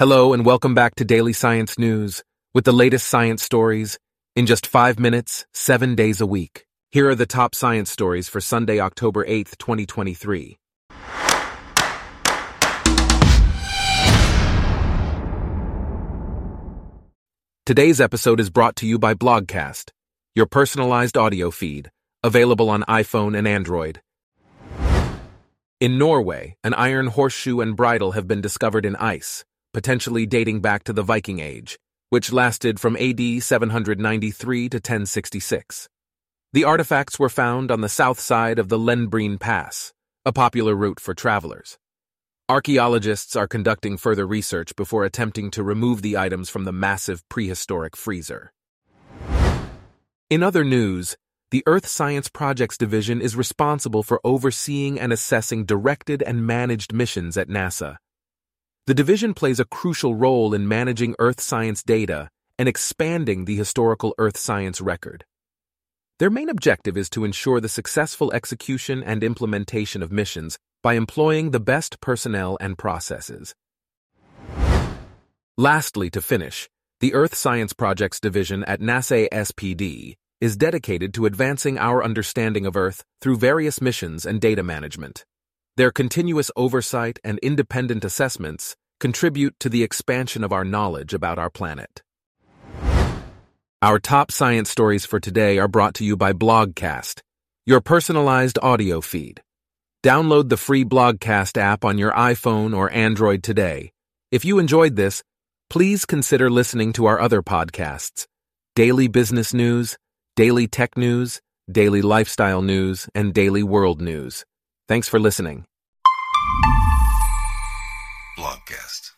Hello and welcome back to Daily Science News with the latest science stories in just five minutes, seven days a week. Here are the top science stories for Sunday, October 8th, 2023. Today's episode is brought to you by Blogcast, your personalized audio feed, available on iPhone and Android. In Norway, an iron horseshoe and bridle have been discovered in ice, potentially dating back to the Viking Age, which lasted from AD 793 to 1066. The artifacts were found on the south side of the Lendbreen Pass, a popular route for travelers. Archaeologists are conducting further research before attempting to remove the items from the massive prehistoric freezer. In other news, the Earth Science Projects Division is responsible for overseeing and assessing directed and managed missions at NASA. The division plays a crucial role in managing Earth science data and expanding the historical Earth science record. Their main objective is to ensure the successful execution and implementation of missions by employing the best personnel and processes. Lastly, to finish, the Earth Science Projects Division at NASA SPD is dedicated to advancing our understanding of Earth through various missions and data management. Their continuous oversight and independent assessments contribute to the expansion of our knowledge about our planet. Our top science stories for today are brought to you by Blogcast, your personalized audio feed. Download the free Blogcast app on your iPhone or Android today. If you enjoyed this, please consider listening to our other podcasts Daily Business News, daily tech news, daily lifestyle news, and daily world news. Thanks for listening. Blogcast.